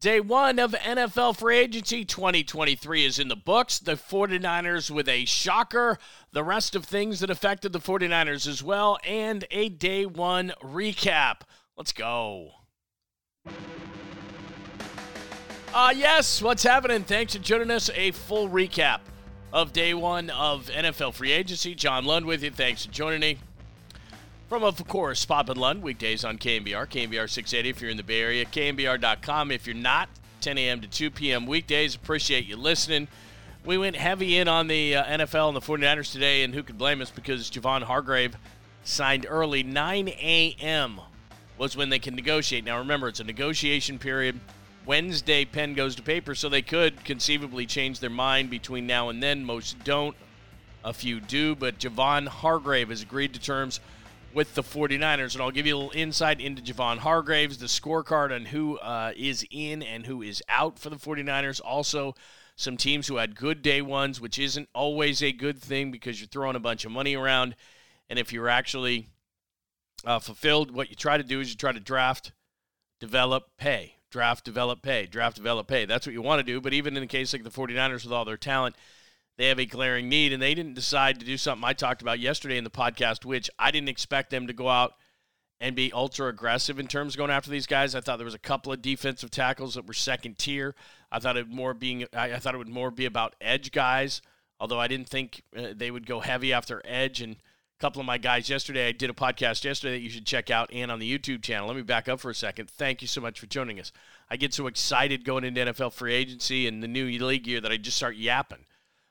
Day one of NFL free agency 2023 is in the books. The 49ers with a shocker, the rest of things that affected the 49ers as well, and a day one recap. Let's go. Uh, yes, what's happening? Thanks for joining us. A full recap of day one of NFL free agency. John Lund with you. Thanks for joining me. From, of course, Pop and Lund, weekdays on KNBR, KNBR 680 if you're in the Bay Area, KNBR.com if you're not, 10 a.m. to 2 p.m. weekdays. Appreciate you listening. We went heavy in on the uh, NFL and the 49ers today, and who could blame us because Javon Hargrave signed early. 9 a.m. was when they can negotiate. Now, remember, it's a negotiation period. Wednesday, pen goes to paper, so they could conceivably change their mind between now and then. Most don't. A few do, but Javon Hargrave has agreed to terms – with the 49ers. And I'll give you a little insight into Javon Hargraves, the scorecard on who uh, is in and who is out for the 49ers. Also, some teams who had good day ones, which isn't always a good thing because you're throwing a bunch of money around. And if you're actually uh, fulfilled, what you try to do is you try to draft, develop, pay. Draft, develop, pay. Draft, develop, pay. That's what you want to do. But even in the case like the 49ers with all their talent, they have a glaring need, and they didn't decide to do something I talked about yesterday in the podcast, which I didn't expect them to go out and be ultra aggressive in terms of going after these guys. I thought there was a couple of defensive tackles that were second tier. I thought it more being I thought it would more be about edge guys, although I didn't think uh, they would go heavy after edge. And a couple of my guys yesterday, I did a podcast yesterday that you should check out and on the YouTube channel. Let me back up for a second. Thank you so much for joining us. I get so excited going into NFL free agency and the new league year that I just start yapping.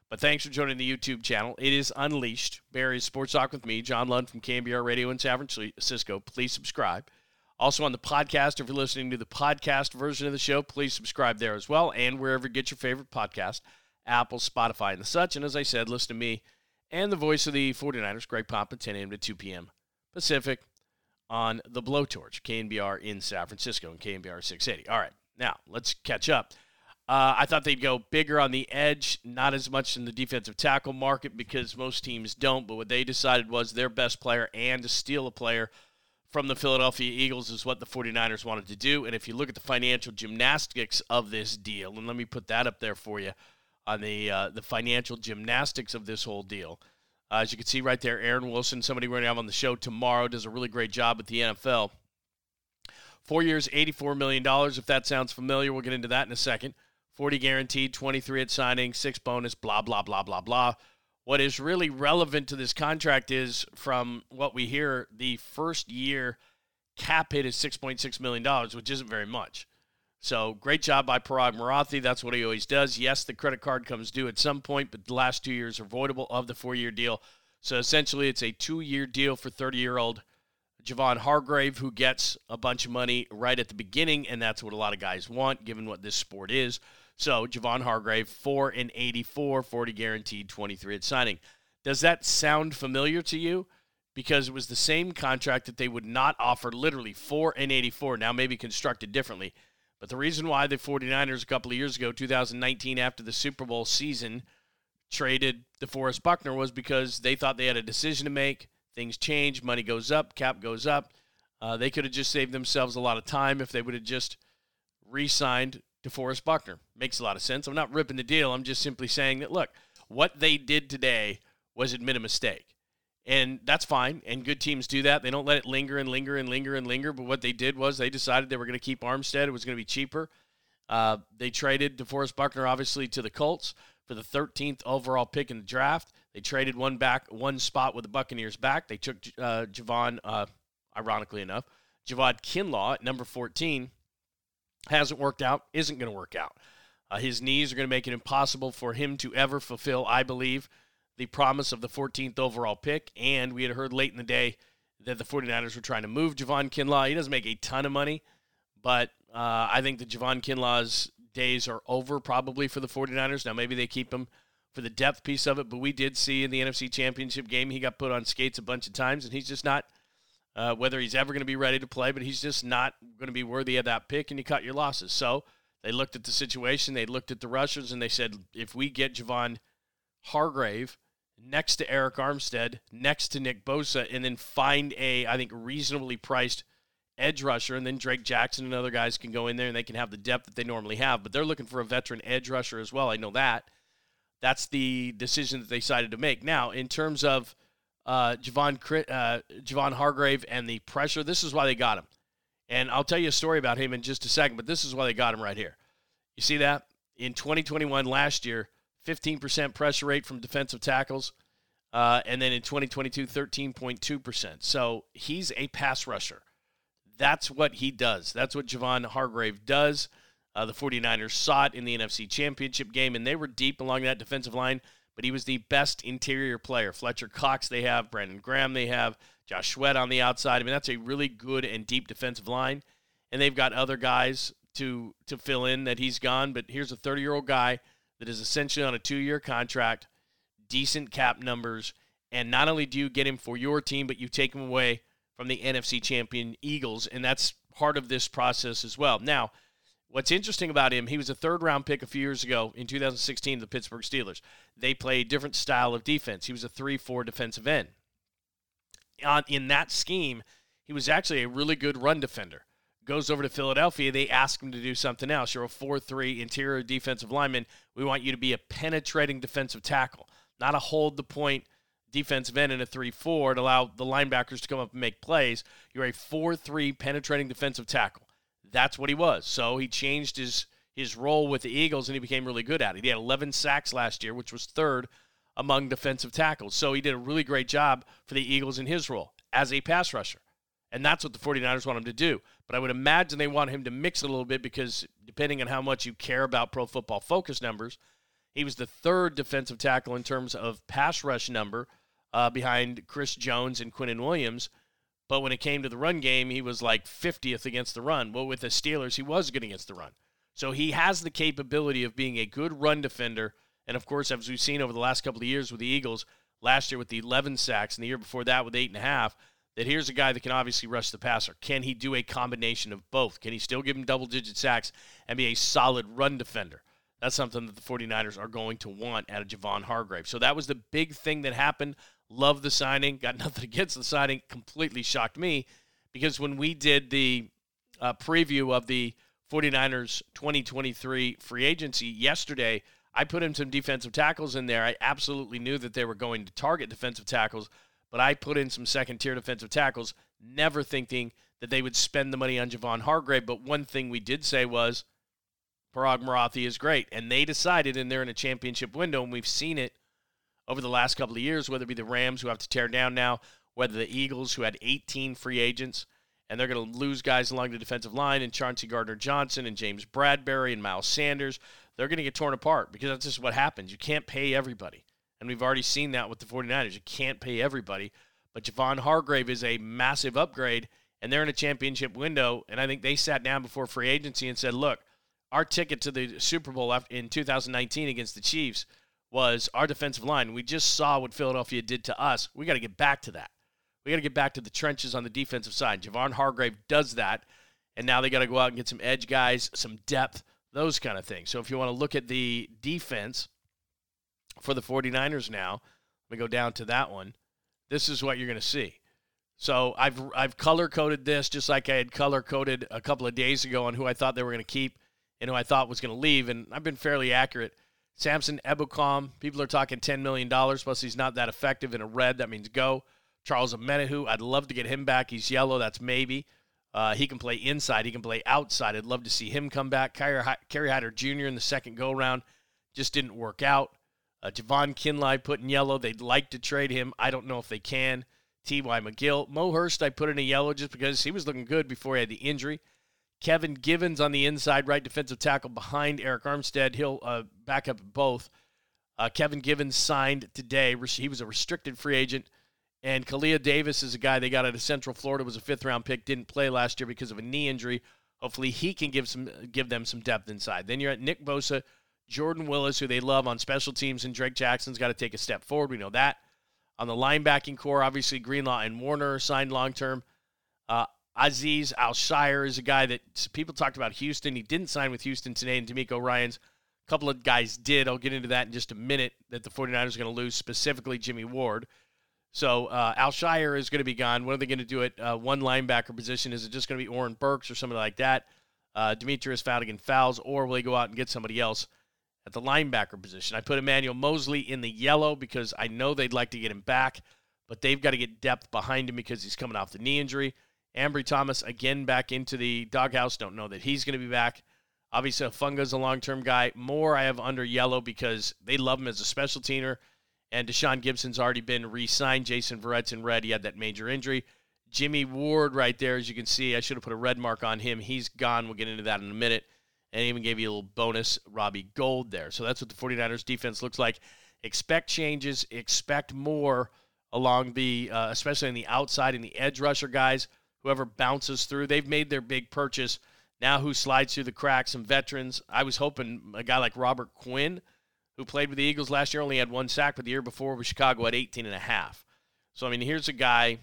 But thanks for joining the YouTube channel. It is Unleashed. Bay Area Sports Talk with me, John Lund from KNBR Radio in San Francisco. Please subscribe. Also on the podcast, if you're listening to the podcast version of the show, please subscribe there as well and wherever you get your favorite podcast, Apple, Spotify, and the such. And as I said, listen to me and the voice of the 49ers, Greg Papa, 10 a.m. to 2 p.m. Pacific on the Blowtorch, KNBR in San Francisco and KNBR 680. All right, now let's catch up. Uh, I thought they'd go bigger on the edge, not as much in the defensive tackle market because most teams don't. But what they decided was their best player and to steal a player from the Philadelphia Eagles is what the 49ers wanted to do. And if you look at the financial gymnastics of this deal, and let me put that up there for you on the uh, the financial gymnastics of this whole deal. Uh, as you can see right there, Aaron Wilson, somebody we're going to have on the show tomorrow, does a really great job at the NFL. Four years, $84 million. If that sounds familiar, we'll get into that in a second. 40 guaranteed, 23 at signing, six bonus, blah, blah, blah, blah, blah. What is really relevant to this contract is from what we hear, the first year cap hit is $6.6 million, which isn't very much. So great job by Paraag Marathe. That's what he always does. Yes, the credit card comes due at some point, but the last two years are voidable of the four year deal. So essentially, it's a two year deal for 30 year old Javon Hargrave, who gets a bunch of money right at the beginning, and that's what a lot of guys want, given what this sport is. So Javon Hargrave, 4 and 84, 40 guaranteed, 23 at signing. Does that sound familiar to you? Because it was the same contract that they would not offer literally 4 and 84, now maybe constructed differently. But the reason why the 49ers a couple of years ago, 2019, after the Super Bowl season, traded DeForest Buckner was because they thought they had a decision to make. Things change, money goes up, cap goes up. Uh, they could have just saved themselves a lot of time if they would have just re signed DeForest Buckner. Makes a lot of sense. I'm not ripping the deal. I'm just simply saying that, look, what they did today was admit a mistake. And that's fine. And good teams do that. They don't let it linger and linger and linger and linger. But what they did was they decided they were going to keep Armstead. It was going to be cheaper. Uh, they traded DeForest Buckner, obviously, to the Colts for the 13th overall pick in the draft. They traded one back, one spot with the Buccaneers back. They took uh, Javon, uh, ironically enough, Javon Kinlaw at number 14 hasn't worked out, isn't going to work out. Uh, his knees are going to make it impossible for him to ever fulfill, I believe, the promise of the 14th overall pick. And we had heard late in the day that the 49ers were trying to move Javon Kinlaw. He doesn't make a ton of money, but uh, I think that Javon Kinlaw's days are over probably for the 49ers. Now, maybe they keep him for the depth piece of it, but we did see in the NFC Championship game he got put on skates a bunch of times, and he's just not – uh, whether he's ever going to be ready to play, but he's just not going to be worthy of that pick, and you cut your losses. So they looked at the situation, they looked at the rushers, and they said, if we get Javon Hargrave next to Arik Armstead, next to Nick Bosa, and then find a, I think, reasonably priced edge rusher, and then Drake Jackson and other guys can go in there and they can have the depth that they normally have. But they're looking for a veteran edge rusher as well. I know that. That's the decision that they decided to make. Now, in terms of uh, Javon, uh, Javon Hargrave and the pressure, this is why they got him. And I'll tell you a story about him in just a second, but this is why they got him right here. You see that? In 2021, last year, 15% pressure rate from defensive tackles. Uh, and then in 2022, 13.2%. So he's a pass rusher. That's what he does. That's what Javon Hargrave does. Uh, the 49ers saw it in the NFC Championship game, and they were deep along that defensive line, but he was the best interior player. Fletcher Cox, they have. Brandon Graham, they have. Josh Sweat on the outside. I mean, that's a really good and deep defensive line. And they've got other guys to to fill in that he's gone. But here's a 30 year old guy that is essentially on a two year contract, decent cap numbers, and not only do you get him for your team, but you take him away from the NFC champion Eagles, and that's part of this process as well. Now, what's interesting about him, he was a third round pick a few years ago in 2016, the Pittsburgh Steelers. They play a different style of defense. He was a 3 4 defensive end. In that scheme, he was actually a really good run defender goes over to Philadelphia, they ask him to do something else. You're a 4 3 interior defensive lineman. We want you to be a penetrating defensive tackle, not a hold the point defensive end in a 3 4 to allow the linebackers to come up and make plays. You're a 4 3 penetrating defensive tackle. That's what he was. So he changed his, his role with the Eagles and he became really good at it. He had 11 sacks last year, which was third among defensive tackles. So he did a really great job for the Eagles in his role as a pass rusher. And that's what the 49ers want him to do. But I would imagine they want him to mix it a little bit because depending on how much you care about pro football focus numbers, he was the third defensive tackle in terms of pass rush number uh, behind Chris Jones and Quinnen Williams. But when it came to the run game, he was like 50th against the run. Well, with the Steelers, he was good against the run. So he has the capability of being a good run defender. And of course, as we've seen over the last couple of years with the Eagles, last year with the 11 sacks and the year before that with eight and a half, that here's a guy that can obviously rush the passer. Can he do a combination of both? Can he still give him double digit sacks and be a solid run defender? That's something that the 49ers are going to want out of Javon Hargrave. So that was the big thing that happened. Love the signing. Got nothing against the signing. Completely shocked me because when we did the uh, preview of the 49ers 2023 free agency yesterday, I put in some defensive tackles in there. I absolutely knew that they were going to target defensive tackles but I put in some second tier defensive tackles, never thinking that they would spend the money on Javon Hargrave. But one thing we did say was Paraag Marathe is great. And they decided, and they're in a championship window, and we've seen it over the last couple of years, whether it be the Rams who have to tear down now, whether the Eagles who had 18 free agents, and they're going to lose guys along the defensive line, and Chauncey Gardner Johnson and James Bradberry and Miles Sanders. They're going to get torn apart because that's just what happens. You can't pay everybody. And we've already seen that with the 49ers. You can't pay everybody. But Javon Hargrave is a massive upgrade, and they're in a championship window. And I think they sat down before free agency and said, look, our ticket to the Super Bowl in 2019 against the Chiefs was our defensive line. We just saw what Philadelphia did to us. We got to get back to that. We got to get back to the trenches on the defensive side. Javon Hargrave does that, and now they got to go out and get some edge guys, some depth, those kind of things. So if you want to look at the defense, for the 49ers now. Let me go down to that one. This is what you're going to see. So I've I've color coded this just like I had color coded a couple of days ago on who I thought they were going to keep and who I thought was going to leave, and I've been fairly accurate. Samson Ebukam, people are talking $10 million, plus he's not that effective in a red. That means go. Charles Omenihu, I'd love to get him back. He's yellow. That's maybe. Uh, he can play inside. He can play outside. I'd love to see him come back. Kerry, Hyder Jr. in the second go round just didn't work out. Uh, Javon Kinlaw put in yellow. They'd like to trade him. I don't know if they can. T.Y. McGill. Mo Hurst, I put in a yellow just because he was looking good before he had the injury. Kevin Givens on the inside, right defensive tackle behind Arik Armstead. He'll uh, back up both. Uh, Kevin Givens signed today. He was a restricted free agent. And Kalia Davis is a guy they got out of Central Florida, was a fifth round pick, didn't play last year because of a knee injury. Hopefully he can give some give them some depth inside. Then you're at Nick Bosa, Jordan Willis, who they love on special teams, and Drake Jackson's got to take a step forward. We know that. On the linebacking corps, obviously Greenlaw and Warner signed long term. Uh, Azeez Al-Shaair is a guy that people talked about Houston. He didn't sign with Houston today, and DeMeco Ryans. A couple of guys did. I'll get into that in just a minute that the 49ers are going to lose, specifically Jimmy Ward. So uh, Al-Shaair is going to be gone. What are they going to do at uh, one linebacker position? Is it just going to be Oren Burks or somebody like that? Uh, Demetrius Flannigan-Fowles, or will they go out and get somebody else at the linebacker position? I put Emmanuel Moseley in the yellow because I know they'd like to get him back, but they've got to get depth behind him because he's coming off the knee injury. Ambry Thomas again back into the doghouse. Don't know that he's going to be back. Obviously, Funga's a long term guy. More I have under yellow because they love him as a special teamer. And Tashaun Gipson's already been re signed. Jason Verrett's in red. He had that major injury. Jimmy Ward, right there, as you can see, I should have put a red mark on him. He's gone. We'll get into that in a minute. And even gave you a little bonus Robbie Gould there. So that's what the 49ers defense looks like. Expect changes, expect more along the, uh, especially on the outside and the edge rusher guys. Whoever bounces through, they've made their big purchase. Now, who slides through the cracks? Some veterans. I was hoping a guy like Robert Quinn who played with the Eagles last year, only had one sack, but the year before with Chicago had 18 and a half. So, I mean, here's a guy,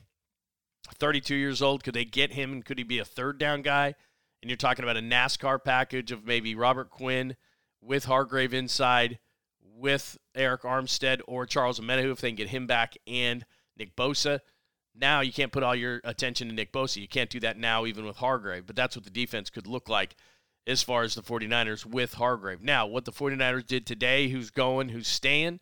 32 years old. Could they get him and could he be a third down guy? And you're talking about a NASCAR package of maybe Robert Quinn with Hargrave inside, with Arik Armstead or Charles Omenihu if they can get him back and Nick Bosa. Now you can't put all your attention to Nick Bosa. You can't do that now, even with Hargrave. But that's what the defense could look like as far as the 49ers with Hargrave. Now, what the 49ers did today, who's going, who's staying,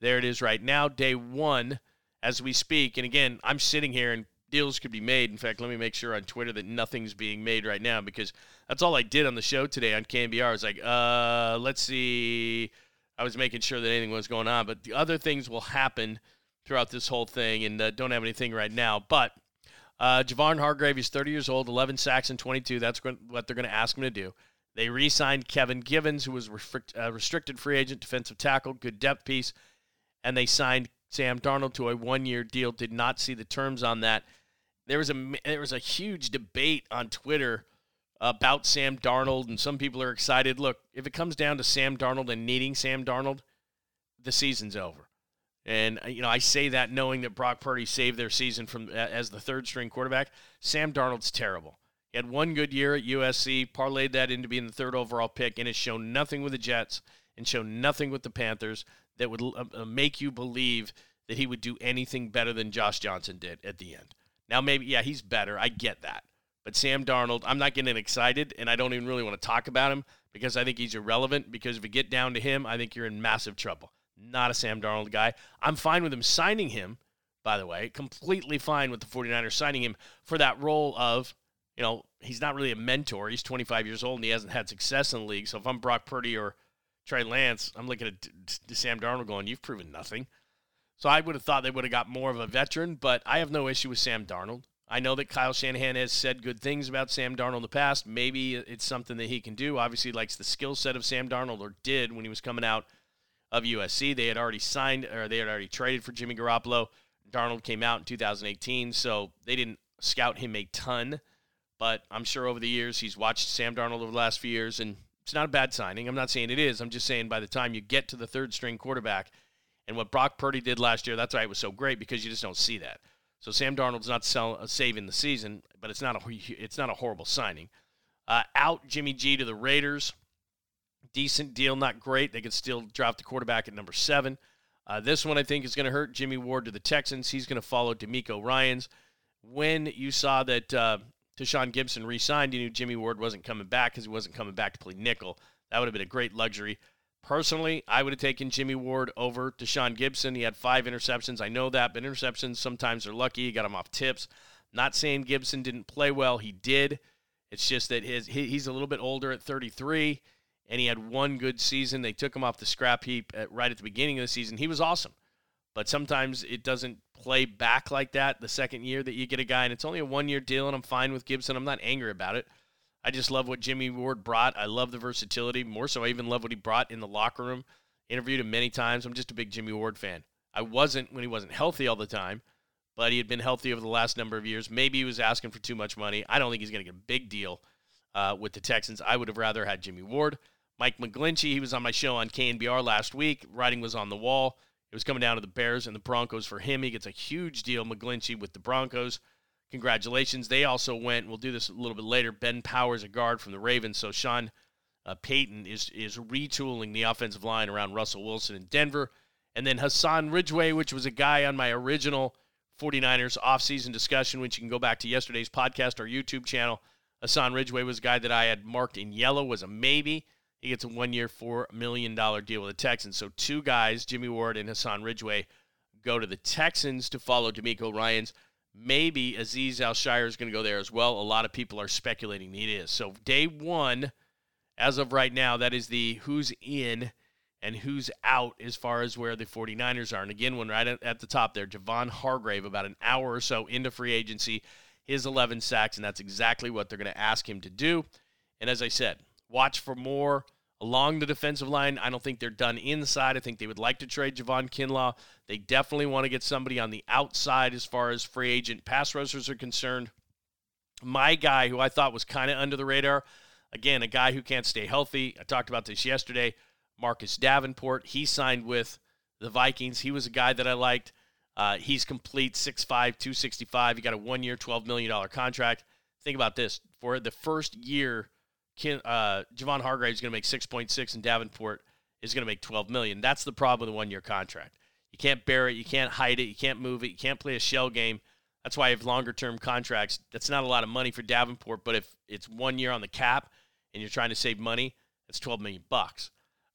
there it is right now, day one as we speak. And again, I'm sitting here and deals could be made. In fact, let me make sure on Twitter that nothing's being made right now because that's all I did on the show today on KNBR. I was like, uh, let's see. I was making sure that anything was going on, but the other things will happen throughout this whole thing and uh, don't have anything right now. But uh, Javon Hargrave, he's 30 years old, 11 sacks and 22. That's what they're going to ask him to do. They re signed Kevin Givens, who was restrict, uh, restricted free agent defensive tackle, good depth piece. And they signed Sam Darnold to a one year deal. Did not see the terms on that. There was a there was a huge debate on Twitter about Sam Darnold, and some people are excited. Look, if it comes down to Sam Darnold and needing Sam Darnold, the season's over. And uh, you know, I say that knowing that Brock Purdy saved their season from as the third string quarterback. Sam Darnold's terrible. He had one good year at USC, parlayed that into being the third overall pick, and has shown nothing with the Jets and shown nothing with the Panthers that would uh, uh, make you believe that he would do anything better than Josh Johnson did at the end. Now, maybe, yeah, he's better. I get that. But Sam Darnold, I'm not getting excited, and I don't even really want to talk about him because I think he's irrelevant. Because if you get down to him, I think you're in massive trouble not a Sam Darnold guy. I'm fine with him signing him, by the way, completely fine with the 49ers signing him for that role of, you know, he's not really a mentor. He's 25 years old and he hasn't had success in the league. So if I'm Brock Purdy or Trey Lance, I'm looking at Sam Darnold going, you've proven nothing. So I would have thought they would have got more of a veteran, but I have no issue with Sam Darnold. I know that Kyle Shanahan has said good things about Sam Darnold in the past. Maybe it's something that he can do. Obviously, likes the skill set of Sam Darnold, or did when he was coming out of USC. They had already signed or they had already traded for Jimmy Garoppolo. Darnold came out in 2018, so they didn't scout him a ton. But I'm sure over the years he's watched Sam Darnold over the last few years, and it's not a bad signing. I'm not saying it is. I'm just saying by the time you get to the third string quarterback, and what Brock Purdy did last year, that's why it was so great because you just don't see that. So Sam Darnold's not sell, uh, saving the season, but it's not a it's not a horrible signing. Uh, out Jimmy G to the Raiders decent deal, not great. They could still drop the quarterback at number seven. Uh, this one I think is going to hurt Jimmy Ward to the Texans. He's going to follow DeMeco Ryans. When you saw that uh, Tashaun Gipson re-signed, you knew Jimmy Ward wasn't coming back because he wasn't coming back to play nickel. That would have been a great luxury. Personally, I would have taken Jimmy Ward over Tashaun Gipson. He had five interceptions. I know that, but interceptions sometimes are lucky. He got them off tips. Not saying Gipson didn't play well. He did. It's just that his he's a little bit older at 33 and he had one good season. They took him off the scrap heap at, right at the beginning of the season. He was awesome. But sometimes it doesn't play back like that the second year that you get a guy, and it's only a one year deal, and I'm fine with Gipson. I'm not angry about it. I just love what Jimmy Ward brought. I love the versatility. More so, I even love what he brought in the locker room. Interviewed him many times. I'm just a big Jimmy Ward fan. I wasn't when he wasn't healthy all the time, but he had been healthy over the last number of years. Maybe he was asking for too much money. I don't think he's going to get a big deal uh, with the Texans. I would have rather had Jimmy Ward. Mike McGlinchey, he was on my show on KNBR last week. Writing was on the wall. It was coming down to the Bears and the Broncos for him. He gets a huge deal, McGlinchey, with the Broncos. Congratulations. They also went, we'll do this a little bit later, Ben Powers, a guard from the Ravens. So Sean uh, Payton is, is retooling the offensive line around Russell Wilson in Denver. And then Hassan Ridgeway, which was a guy on my original 49ers offseason discussion, which you can go back to yesterday's podcast, or YouTube channel. Hassan Ridgeway was a guy that I had marked in yellow, was a maybe. He gets a one year, $4 million deal with the Texans. So two guys, Jimmy Ward and Hassan Ridgeway, go to the Texans to follow DeMeco Ryans. Maybe Azeez Al-Shaair is going to go there as well. A lot of people are speculating he is. So day one, as of right now, that is the who's in and who's out as far as where the 49ers are. And again, one right at the top there, Javon Hargrave, about an hour or so into free agency, his 11 sacks, and that's exactly what they're going to ask him to do. And as I said, watch for more along the defensive line. I don't think they're done inside. I think they would like to trade Javon Kinlaw. They definitely want to get somebody on the outside as far as free agent pass rushers are concerned. My guy, who I thought was kind of under the radar, again, a guy who can't stay healthy. I talked about this yesterday. Marcus Davenport. He signed with the Vikings. He was a guy that I liked. Uh, he's complete 6'5, 265. He got a one year, $12 million contract. Think about this. For the first year, Ken, uh, Javon Hargrave is going to make 6.6 and Davenport is going to make 12 million. That's the problem with a one year contract. You can't bear it. You can't hide it. You can't move it. You can't play a shell game. That's why I have longer term contracts. That's not a lot of money for Davenport, but if it's one year on the cap and you're trying to save money, that's 12 million bucks.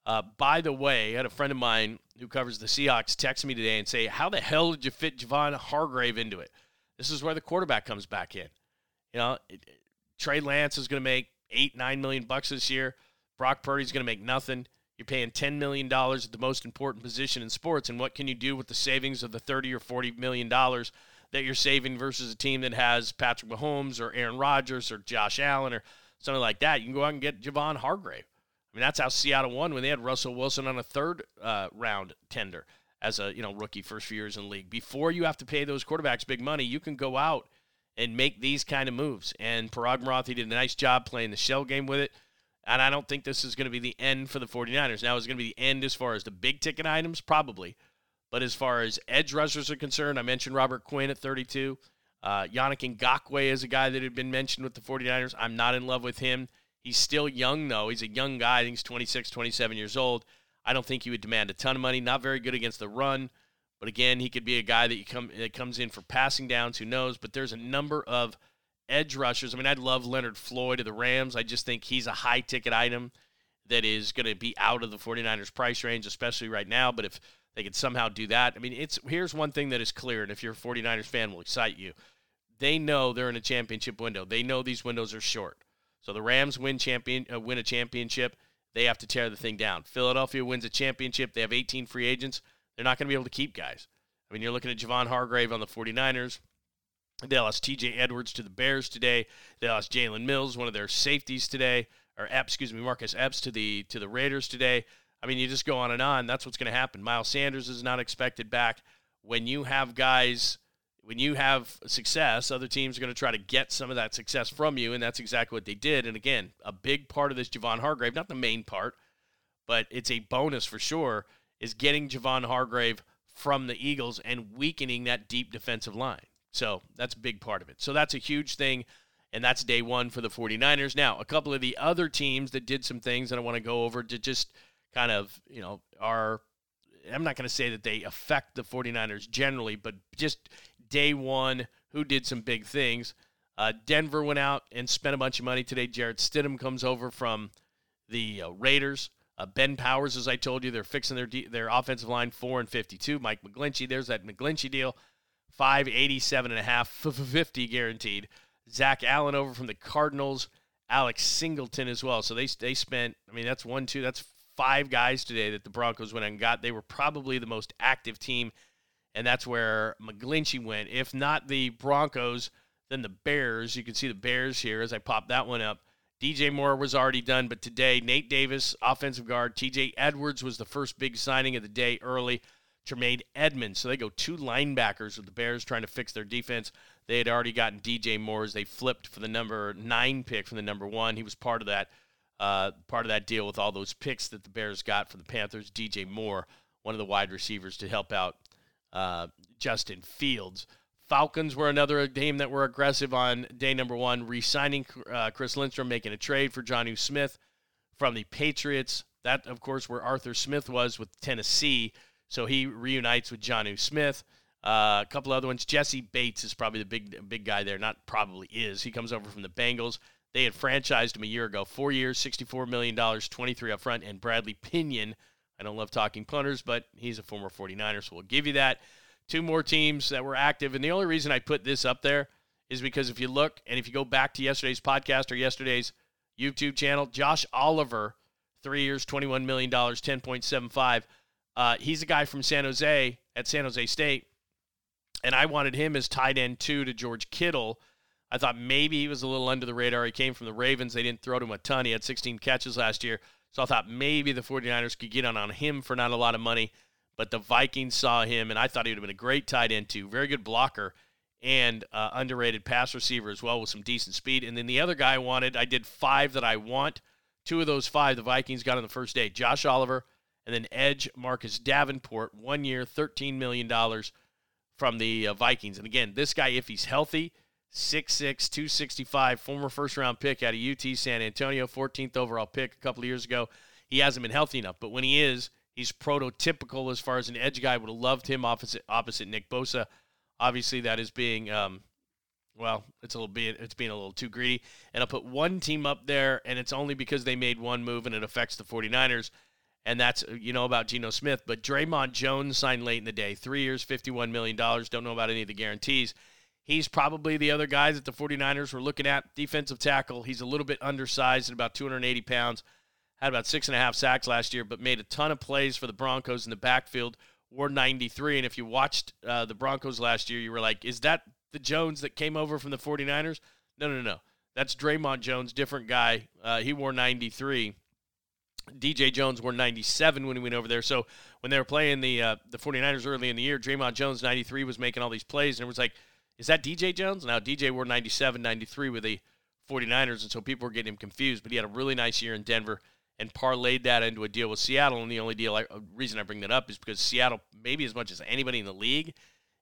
Uh, by the way, I had a friend of mine who covers the Seahawks text me today and say, "How the hell did you fit Javon Hargrave into it?" This is where the quarterback comes back in. You know, it, Trey Lance is going to make eight, nine million bucks this year. Brock Purdy's going to make nothing. You're paying ten million dollars at the most important position in sports, and what can you do with the savings of the thirty or forty million dollars that you're saving versus a team that has Patrick Mahomes or Aaron Rodgers or Josh Allen or something like that? You can go out and get Javon Hargrave. I mean, that's how Seattle won when they had Russell Wilson on a third uh, round tender as a you know rookie first few years in the league. Before you have to pay those quarterbacks big money, you can go out and make these kind of moves. And Paraag Marathe did a nice job playing the shell game with it. And I don't think this is going to be the end for the 49ers. Now, is going to be the end as far as the big ticket items? Probably. But as far as edge rushers are concerned, I mentioned Robert Quinn at 32. Uh, Yannick Ngakoue is a guy that had been mentioned with the 49ers. I'm not in love with him. He's still young, though. He's a young guy. I think he's 26, 27 years old. I don't think he would demand a ton of money. Not very good against the run. But again, he could be a guy that you come that comes in for passing downs. Who knows? But there's a number of edge rushers. I mean, I'd love Leonard Floyd of the Rams. I just think he's a high ticket item that is going to be out of the 49ers price range, especially right now. But if they could somehow do that, I mean, it's here's one thing that is clear, and if you're a 49ers fan, will excite you. They know they're in a championship window. They know these windows are short. So the Rams win champion uh, win a championship, they have to tear the thing down. Philadelphia wins a championship, they have 18 free agents. They're not going to be able to keep guys. I mean, you're looking at Javon Hargrave on the 49ers. They lost T.J. Edwards to the Bears today. They lost Jalen Mills, one of their safeties today, or Epps, excuse me, Marcus Epps to the to the Raiders today. I mean, you just go on and on. That's what's going to happen. Miles Sanders is not expected back. When you have guys when you have success, other teams are going to try to get some of that success from you, and that's exactly what they did. And again, a big part of this Javon Hargrave, not the main part, but it's a bonus for sure, is getting Javon Hargrave from the Eagles and weakening that deep defensive line. So that's a big part of it. So that's a huge thing, and that's day one for the 49ers. Now, a couple of the other teams that did some things that I want to go over to just kind of, you know, are I'm not going to say that they affect the 49ers generally, but just day one who did some big things. Uh, Denver went out and spent a bunch of money today. Jarrett Stidham comes over from the uh, Raiders. Uh, ben Powers, as I told you, they're fixing their de- their offensive line four and fifty two. Mike McGlinchey, there's that McGlinchey deal, five eighty seven and a half, fifty guaranteed. Zach Allen over from the Cardinals. Alex Singleton as well. So they they spent. I mean, that's one, two, that's five guys today that the Broncos went and got. They were probably the most active team and that's where McGlinchey went. If not the Broncos, then the Bears. You can see the Bears here as I pop that one up. DJ Moore was already done, but today, Nate Davis, offensive guard. TJ Edwards was the first big signing of the day early. Tremaine Edmunds. So they go two linebackers with the Bears trying to fix their defense. They had already gotten DJ Moore as they flipped for the number nine pick from the number one. He was part of that uh, part of that deal with all those picks that the Bears got for the Panthers. DJ Moore, one of the wide receivers to help out uh, Justin Fields. Falcons were another game that were aggressive on day number one, re signing uh, Chris Lindstrom, making a trade for Jonnu Smith from the Patriots. That, of course, where Arthur Smith was with Tennessee. So he reunites with Jonnu Smith. Uh, a couple other ones. Jessie Bates is probably the big big guy there. Not probably is. He comes over from the Bengals. They had franchised him a year ago. Four years, $64 million, 23 up front. And Bradley Pinion. I don't love talking punters, but he's a former 49er, so we'll give you that. Two more teams that were active. And the only reason I put this up there is because if you look and if you go back to yesterday's podcast or yesterday's YouTube channel, Josh Oliver, three years, $21 million, 10.75. Uh, he's a guy from San Jose at San Jose State. And I wanted him as tight end two to George Kittle I thought maybe he was a little under the radar. He came from the Ravens. They didn't throw to him a ton. He had 16 catches last year. So I thought maybe the 49ers could get on, on him for not a lot of money. But the Vikings saw him, and I thought he would have been a great tight end, too. Very good blocker and uh, underrated pass receiver as well with some decent speed. And then the other guy I wanted, I did five that I want. Two of those five the Vikings got on the first day Josh Oliver and then Edge Marcus Davenport, one year, $13 million from the uh, Vikings. And again, this guy, if he's healthy, 6'6, 265, former first round pick out of UT San Antonio, 14th overall pick a couple of years ago. He hasn't been healthy enough, but when he is, he's prototypical as far as an edge guy. Would have loved him opposite opposite Nick Bosa. Obviously, that is being um, well, it's a little bit it's being a little too greedy. And I'll put one team up there, and it's only because they made one move and it affects the 49ers. And that's you know about Geno Smith, but Dre'Mont Jones signed late in the day, three years, $51 million. Don't know about any of the guarantees. He's probably the other guy that the 49ers were looking at. Defensive tackle. He's a little bit undersized at about 280 pounds. Had about six and a half sacks last year, but made a ton of plays for the Broncos in the backfield. Wore 93. And if you watched uh, the Broncos last year, you were like, is that the Jones that came over from the 49ers? No, no, no. That's Dre'Mont Jones, different guy. Uh, he wore 93. DJ Jones wore 97 when he went over there. So when they were playing the uh, the 49ers early in the year, Dre'Mont Jones 93 was making all these plays, and it was like – is that DJ Jones? Now, DJ wore 97, 93 with the 49ers, and so people were getting him confused, but he had a really nice year in Denver and parlayed that into a deal with Seattle. And the only deal, I, uh, reason I bring that up is because Seattle, maybe as much as anybody in the league,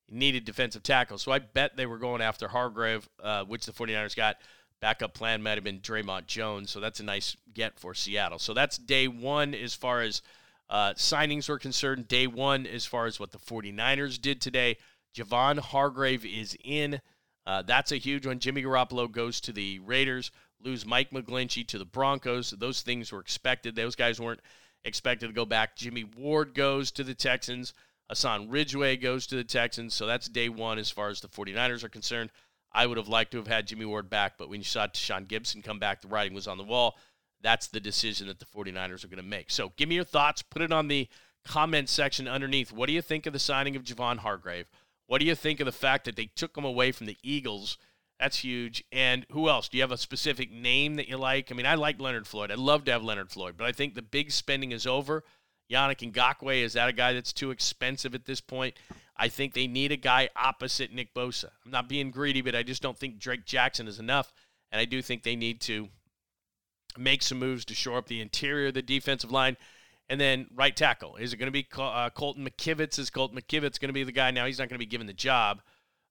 needed defensive tackle. So I bet they were going after Hargrave, uh, which the 49ers got. Backup plan might have been Dre'Mont Jones. So that's a nice get for Seattle. So that's day one as far as uh, signings were concerned. Day one as far as what the 49ers did today. Javon Hargrave is in. Uh, that's a huge one. Jimmy Garoppolo goes to the Raiders, lose Mike McGlinchey to the Broncos. Those things were expected. Those guys weren't expected to go back. Jimmy Ward goes to the Texans. Hassan Ridgeway goes to the Texans. So that's day one as far as the 49ers are concerned. I would have liked to have had Jimmy Ward back, but when you saw Sean Gipson come back, the writing was on the wall. That's the decision that the 49ers are going to make. So give me your thoughts. Put it on the comment section underneath. What do you think of the signing of Javon Hargrave? What do you think of the fact that they took him away from the Eagles? That's huge. And who else? Do you have a specific name that you like? I mean, I like Leonard Floyd. I'd love to have Leonard Floyd, but I think the big spending is over. Yannick Ngakoue, is that a guy that's too expensive at this point? I think they need a guy opposite Nick Bosa. I'm not being greedy, but I just don't think Drake Jackson is enough. And I do think they need to make some moves to shore up the interior of the defensive line. And then right tackle. Is it going to be uh, Colton McKivitz? Is Colton McKivitz going to be the guy now? He's not going to be given the job.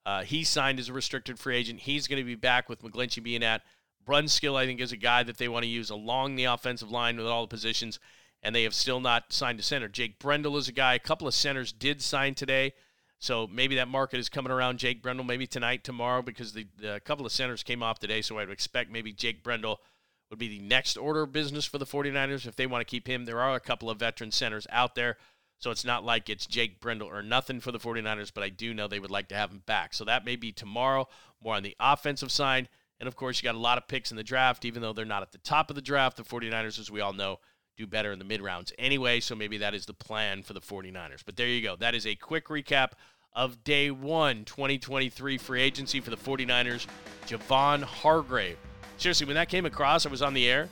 Uh, he signed as a restricted free agent. He's going to be back with McGlinchey being at. Brunskill, I think, is a guy that they want to use along the offensive line with all the positions, and they have still not signed a center. Jake Brendel is a guy. A couple of centers did sign today, so maybe that market is coming around Jake Brendel maybe tonight, tomorrow, because the, the a couple of centers came off today, so I'd expect maybe Jake Brendel – would be the next order of business for the 49ers if they want to keep him. There are a couple of veteran centers out there, so it's not like it's Jake Brendel or nothing for the 49ers, but I do know they would like to have him back. So that may be tomorrow, more on the offensive side. And of course, you got a lot of picks in the draft, even though they're not at the top of the draft. The 49ers, as we all know, do better in the mid rounds anyway, so maybe that is the plan for the 49ers. But there you go. That is a quick recap of day one, 2023 free agency for the 49ers. Javon Hargrave seriously, when that came across, I was on the air.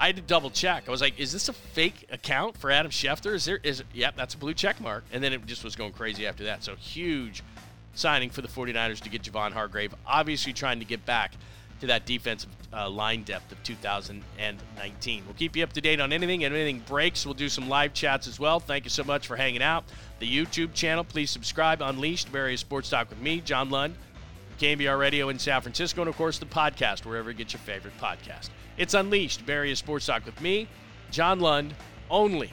I had to double check. I was like, "Is this a fake account for Adam Schefter? Is there? Is yep, that's a blue check mark." And then it just was going crazy after that. So huge signing for the 49ers to get Javon Hargrave. Obviously, trying to get back to that defensive uh, line depth of 2019. We'll keep you up to date on anything. And anything breaks, we'll do some live chats as well. Thank you so much for hanging out. The YouTube channel, please subscribe. Unleashed, Bay Area sports talk with me, John Lund. KNBR Radio in San Francisco, and of course the podcast, wherever you get your favorite podcast. It's Unleashed, Bay Area Sports Talk with me, John Lund, only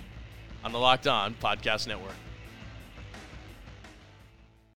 on the Locked On Podcast Network.